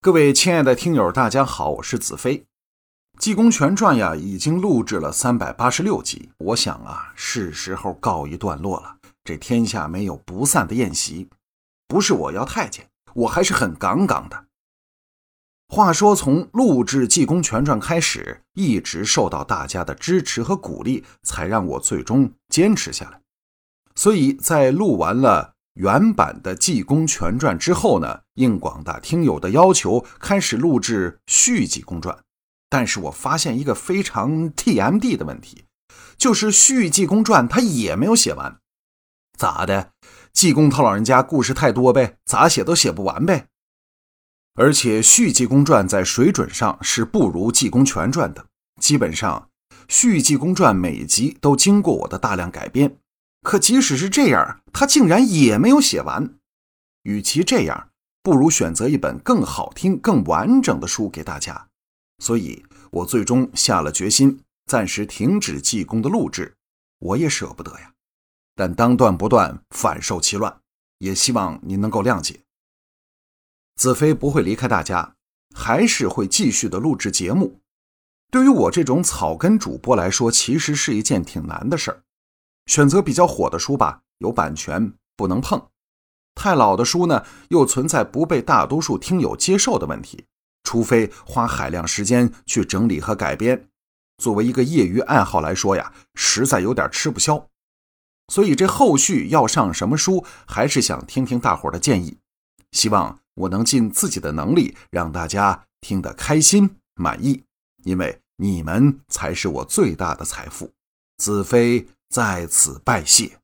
各位亲爱的听友，大家好，我是子飞。《济公全传》呀，已经录制了三百八十六集，我想啊，是时候告一段落了。这天下没有不散的宴席，不是我要太监，我还是很杠杠的。话说，从录制《济公全传》开始，一直受到大家的支持和鼓励，才让我最终坚持下来。所以在录完了。原版的《济公全传》之后呢，应广大听友的要求，开始录制续《济公传》。但是我发现一个非常 TMD 的问题，就是续《济公传》他也没有写完。咋的？济公他老人家故事太多呗，咋写都写不完呗。而且续《济公传》在水准上是不如《济公全传》的。基本上，续《济公传》每集都经过我的大量改编。可即使是这样，他竟然也没有写完。与其这样，不如选择一本更好听、更完整的书给大家。所以，我最终下了决心，暂时停止济公的录制。我也舍不得呀，但当断不断，反受其乱，也希望您能够谅解。子飞不会离开大家，还是会继续的录制节目。对于我这种草根主播来说，其实是一件挺难的事儿。选择比较火的书吧，有版权不能碰；太老的书呢，又存在不被大多数听友接受的问题，除非花海量时间去整理和改编。作为一个业余爱好来说呀，实在有点吃不消。所以这后续要上什么书，还是想听听大伙的建议。希望我能尽自己的能力，让大家听得开心满意，因为你们才是我最大的财富。子飞。在此拜谢。